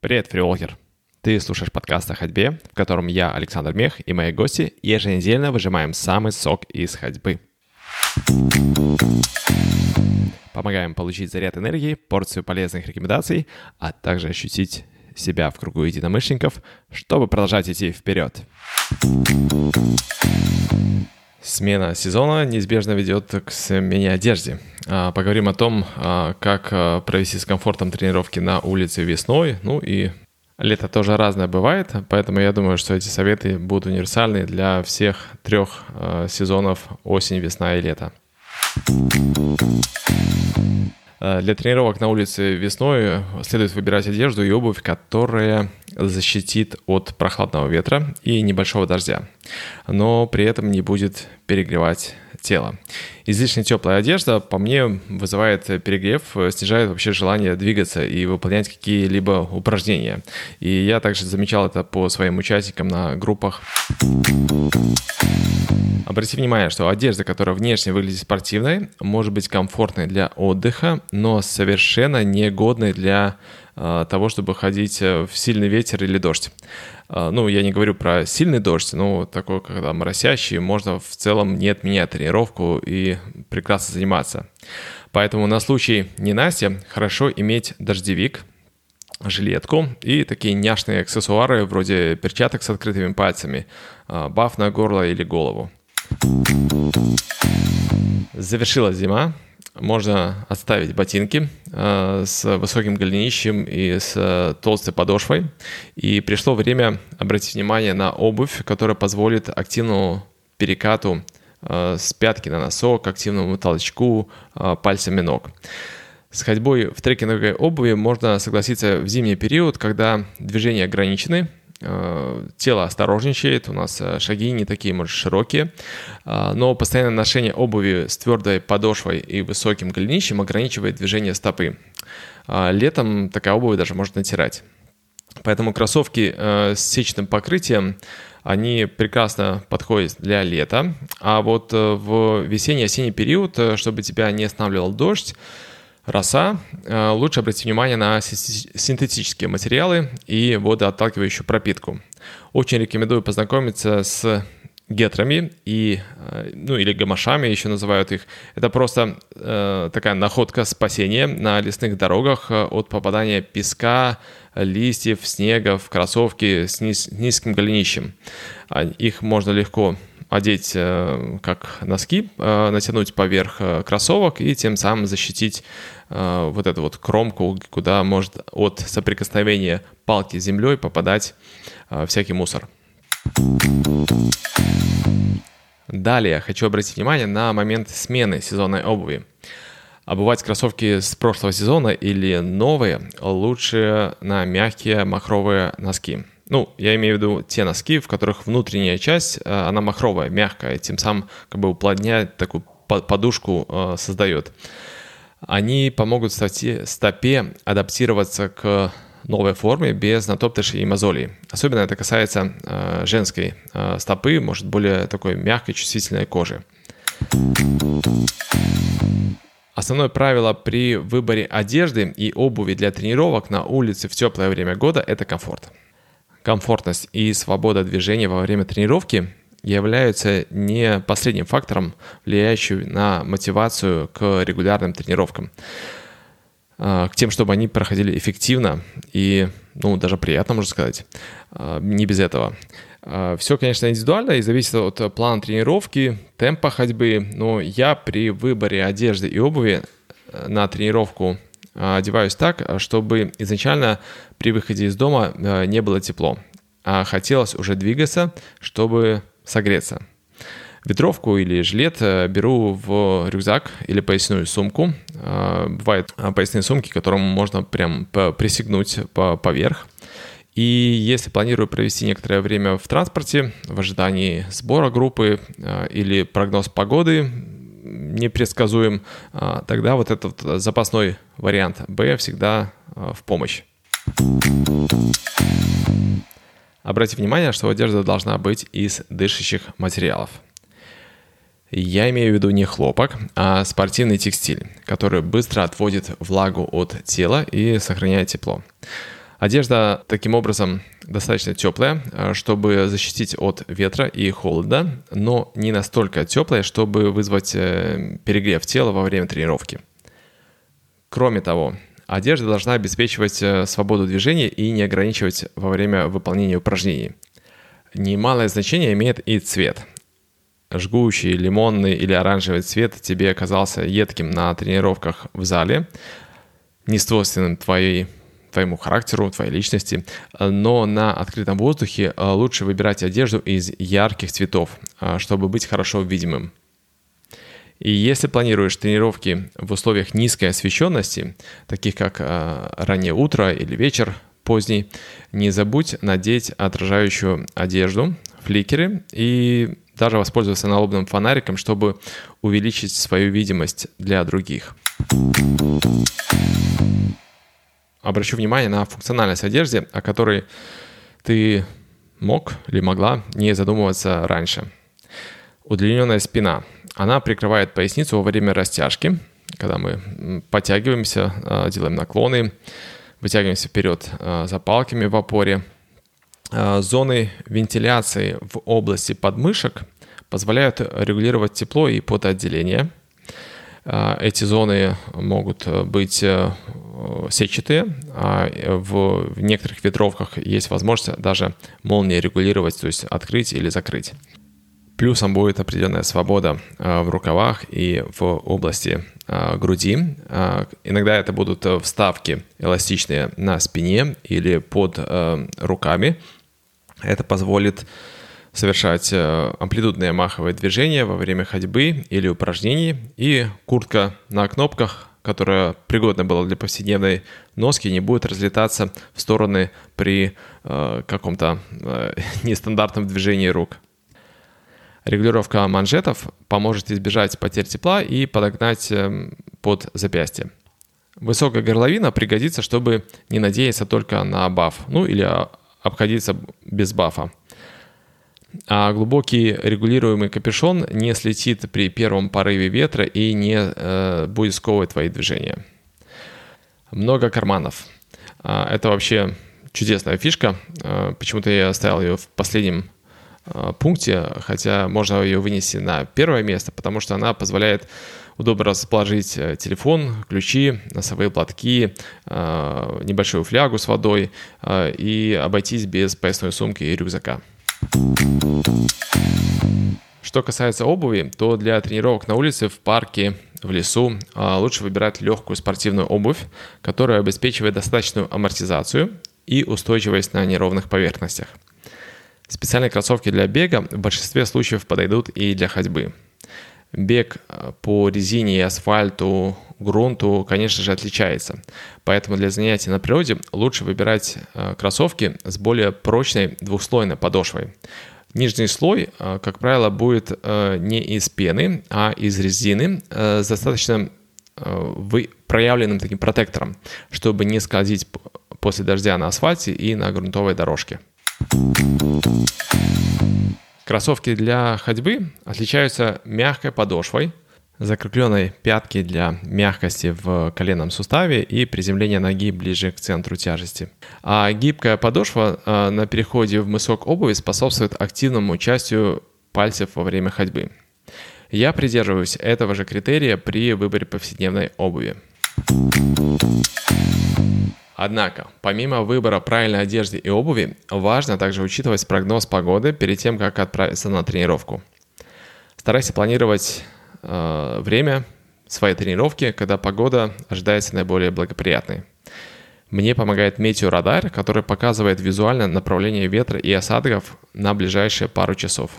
Привет, фриолкер! Ты слушаешь подкаст о ходьбе, в котором я, Александр Мех, и мои гости еженедельно выжимаем самый сок из ходьбы. Помогаем получить заряд энергии, порцию полезных рекомендаций, а также ощутить себя в кругу единомышленников, чтобы продолжать идти вперед. Смена сезона неизбежно ведет к смене одежды. А, поговорим о том, а, как а, провести с комфортом тренировки на улице весной. Ну и лето тоже разное бывает, поэтому я думаю, что эти советы будут универсальны для всех трех сезонов осень, весна и лето. Для тренировок на улице весной следует выбирать одежду и обувь, которая защитит от прохладного ветра и небольшого дождя, но при этом не будет перегревать тело. Излишне теплая одежда, по мне, вызывает перегрев, снижает вообще желание двигаться и выполнять какие-либо упражнения. И я также замечал это по своим участникам на группах. Обрати внимание, что одежда, которая внешне выглядит спортивной, может быть комфортной для отдыха, но совершенно негодной для того, чтобы ходить э, в сильный ветер или дождь. Э, ну, я не говорю про сильный дождь, но такой, когда моросящий, можно в целом не отменять тренировку и прекрасно заниматься. Поэтому на случай ненастья хорошо иметь дождевик, жилетку и такие няшные аксессуары вроде перчаток с открытыми пальцами, баф на горло или голову. Завершилась зима. Можно отставить ботинки э, с высоким голенищем и с э, толстой подошвой. И пришло время обратить внимание на обувь, которая позволит активному перекату э, с пятки на носок, активному толчку пальцами ног. С ходьбой в трекинговой обуви можно согласиться в зимний период, когда движения ограничены, тело осторожничает, у нас э, шаги не такие, может, широкие, э, но постоянное ношение обуви с твердой подошвой и высоким голенищем ограничивает движение стопы. Летом такая обувь даже может натирать. Поэтому кроссовки с сечным покрытием, они прекрасно подходят для лета, а вот в весенний-осенний период, чтобы тебя не останавливал дождь, роса, э, лучше обратить внимание на синтетические материалы и водоотталкивающую пропитку. Очень рекомендую познакомиться с гетрами и, э, ну или гамашами еще называют их. Это просто э, такая находка спасения на лесных дорогах э, от попадания песка, листьев, снега в кроссовки с низ, низким голенищем. А, их можно легко одеть э, как носки, э, натянуть поверх э, кроссовок и тем самым защитить вот эту вот кромку, куда может от соприкосновения палки с землей попадать всякий мусор. Далее хочу обратить внимание на момент смены сезонной обуви. Обувать кроссовки с прошлого сезона или новые лучше на мягкие махровые носки – ну, я имею в виду те носки, в которых внутренняя часть, э, она махровая, мягкая, тем самым как бы уплотняет, такую подушку э, создает. Они помогут стопе, адаптироваться к новой форме без натоптышей и мозолей. Особенно это касается э, женской стопы, может более такой мягкой, чувствительной кожи. Основное правило при выборе одежды и обуви для тренировок на улице в теплое время года – это комфорт комфортность и свобода движения во время тренировки являются не последним фактором, влияющим на мотивацию к регулярным тренировкам, а, к тем, чтобы они проходили эффективно и, ну, даже приятно, можно сказать, а, не без этого. А, Все, конечно, индивидуально и зависит от плана тренировки, темпа ходьбы, но я при выборе одежды и обуви э, на тренировку одеваюсь так, чтобы изначально при выходе из дома а, не было тепло, а хотелось уже двигаться, чтобы согреться. Ветровку или жилет э, беру в рюкзак или поясную сумку. А, бывают поясные сумки, которым можно прям присягнуть поверх. И если планирую провести некоторое время в транспорте, в ожидании сбора группы или прогноз погоды, непредсказуем, а, тогда вот этот запасной вариант B всегда а, в помощь. Обратите внимание, что одежда должна быть из дышащих материалов. Я имею в виду не хлопок, а спортивный текстиль, который быстро отводит влагу от тела и сохраняет тепло. Одежда таким образом достаточно теплая, э, чтобы защитить от ветра и холода, но не настолько теплая, чтобы вызвать э, перегрев тела во время тренировки. Кроме того, одежда должна обеспечивать э, свободу движения и не ограничивать во время выполнения упражнений. Немалое значение имеет и цвет. Жгучий, лимонный или оранжевый цвет тебе оказался едким на тренировках в зале, не свойственным твоей твоему характеру, твоей личности. Но на открытом воздухе э, лучше выбирать одежду из ярких цветов, э, чтобы быть хорошо видимым. И если планируешь тренировки в условиях низкой освещенности, таких как э, раннее утро или вечер поздний, не забудь надеть отражающую одежду, фликеры и даже воспользоваться налобным фонариком, чтобы увеличить свою видимость для других обращу внимание на функциональность одежды, о которой ты мог или могла не задумываться раньше. Удлиненная спина. Она прикрывает поясницу во время растяжки, когда мы подтягиваемся, а, делаем наклоны, вытягиваемся вперед а, за палками в опоре. А, зоны вентиляции в области подмышек позволяют регулировать тепло и потоотделение. Эти зоны могут быть Э, сетчатые, а в, в некоторых ветровках есть возможность даже молнии регулировать, то есть открыть или закрыть. Плюсом будет определенная свобода э, в рукавах и в области э, груди. Иногда это будут вставки эластичные на спине или под руками. Это позволит совершать амплитудные маховые движения во время ходьбы или упражнений. И куртка на кнопках которая пригодна была для повседневной носки, не будет разлетаться в стороны при э, каком-то э, нестандартном движении рук. Регулировка манжетов поможет избежать потерь тепла и подогнать э, под запястье. Высокая горловина пригодится, чтобы не надеяться только на баф, ну или обходиться без бафа а глубокий регулируемый капюшон не слетит при первом порыве ветра и не э, будет сковывать твои движения. Много карманов. А, это вообще чудесная фишка. А, почему-то я оставил ее в последнем а, пункте, хотя можно ее вынести на первое место, потому что она позволяет удобно расположить э, телефон, ключи, носовые платки, небольшую флягу с водой и обойтись без поясной сумки и рюкзака. Что касается обуви, то для тренировок на улице, в парке, в лесу а, лучше выбирать легкую спортивную обувь, которая обеспечивает достаточную амортизацию и устойчивость на неровных поверхностях. Специальные кроссовки для бега в большинстве случаев подойдут и для ходьбы. Бег а, по резине и асфальту, грунту, конечно же, отличается. Поэтому для занятий на природе лучше выбирать а, кроссовки с более прочной двухслойной подошвой. Нижний слой, э, как правило, будет э, не из пены, а из резины э, с достаточно проявленным таким протектором, чтобы не скользить после дождя на асфальте и на грунтовой дорожке. Кроссовки для ходьбы отличаются мягкой подошвой – закрепленной пятки для мягкости в коленном суставе и приземления ноги ближе к центру тяжести. А гибкая подошва а, на переходе в мысок обуви способствует активному участию пальцев во время ходьбы. Я придерживаюсь этого же критерия при выборе повседневной обуви. Однако, помимо выбора правильной одежды и обуви, важно также учитывать прогноз погоды перед тем, как отправиться на тренировку. Старайся планировать э, время своей тренировки, когда погода ожидается наиболее благоприятной. Мне помогает метеорадар, который показывает визуально направление ветра и осадков на ближайшие пару часов.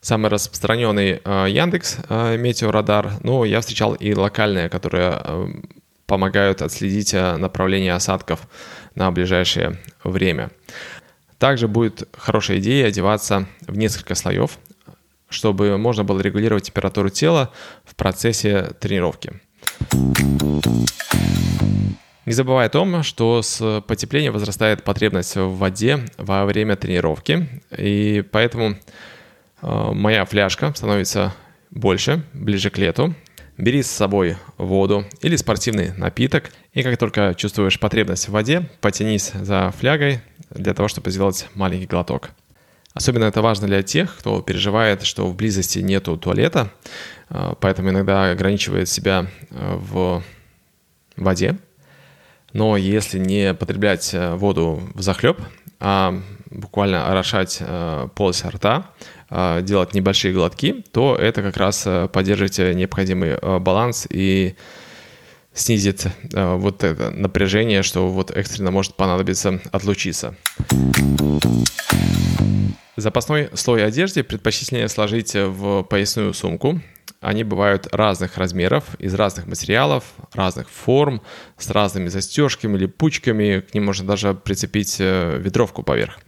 Самый распространенный э, Яндекс э, метеорадар, но я встречал и локальные, которые э, помогают отследить э, направление осадков на ближайшее время. Также будет хорошая идея одеваться в несколько слоев, чтобы можно было регулировать температуру тела в процессе тренировки. Не забывай о том, что с потеплением возрастает потребность в воде во время тренировки, и поэтому э, моя фляжка становится больше, ближе к лету. Бери с собой воду или спортивный напиток, и как только чувствуешь потребность в воде, потянись за флягой для того, чтобы сделать маленький глоток. Особенно это важно для тех, кто переживает, что в близости нету туалета, э, поэтому иногда ограничивает себя э, в воде. Но если не потреблять э, воду в захлеб, а буквально орошать полость рта, делать небольшие глотки, то это как раз поддержит необходимый баланс и снизит вот это напряжение, что вот экстренно может понадобиться отлучиться. Запасной слой одежды предпочтительнее сложить в поясную сумку. Они бывают разных размеров, из разных материалов, разных форм, с разными застежками или пучками. К ним можно даже прицепить э, ветровку поверх.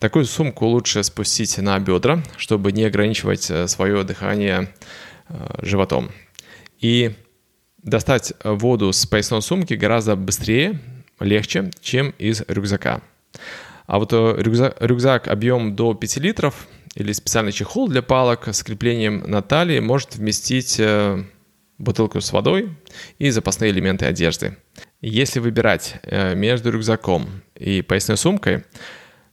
Такую сумку лучше спустить на бедра, чтобы не ограничивать э, свое дыхание э, животом. И достать воду с поясной сумки гораздо быстрее, легче, чем из рюкзака. А вот э, рюкзак, рюкзак объем до 5 литров или специальный чехол для палок с креплением на талии может вместить э, бутылку с водой и запасные элементы одежды. Если выбирать э, между рюкзаком и поясной сумкой,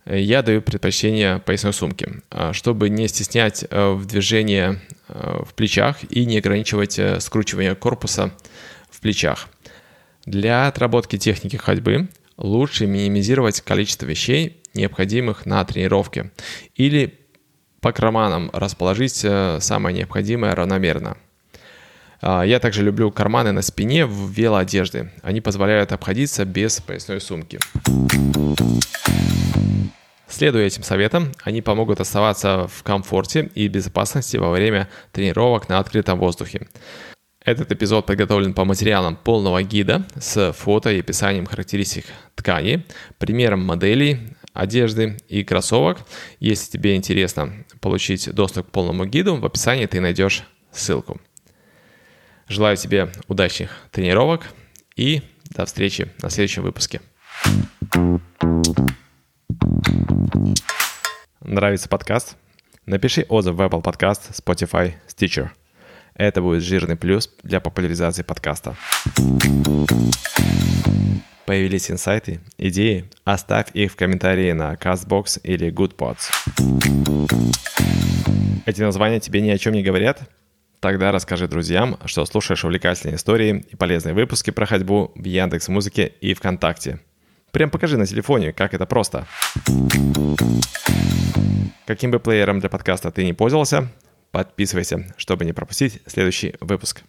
я даю предпочтение поясной сумке, чтобы не стеснять в движении в плечах и не ограничивать скручивание корпуса в плечах. Для отработки техники ходьбы лучше минимизировать количество вещей, необходимых на тренировке, или по карманам расположить э, самое необходимое равномерно. А, я также люблю карманы на спине в велоодежде. Они позволяют обходиться без поясной сумки. Следуя этим советам, они помогут оставаться в комфорте и безопасности во время тренировок на открытом воздухе. Этот эпизод подготовлен по материалам полного гида с фото и описанием характеристик ткани, примером моделей, одежды и кроссовок. Если тебе интересно получить доступ к полному гиду, в описании ты найдешь ссылку. Желаю тебе удачных тренировок и до встречи на следующем выпуске. Нравится подкаст? Напиши отзыв в Apple Podcast, Spotify, Stitcher – это будет жирный плюс для популяризации подкаста. Появились инсайты, идеи? Оставь их в комментарии на CastBox или GoodPods. Эти названия тебе ни о чем не говорят? Тогда расскажи друзьям, что слушаешь увлекательные истории и полезные выпуски про ходьбу в Яндекс Музыке и ВКонтакте. Прям покажи на телефоне, как это просто. Каким бы плеером для подкаста ты не пользовался, подписывайся, чтобы не пропустить следующий выпуск.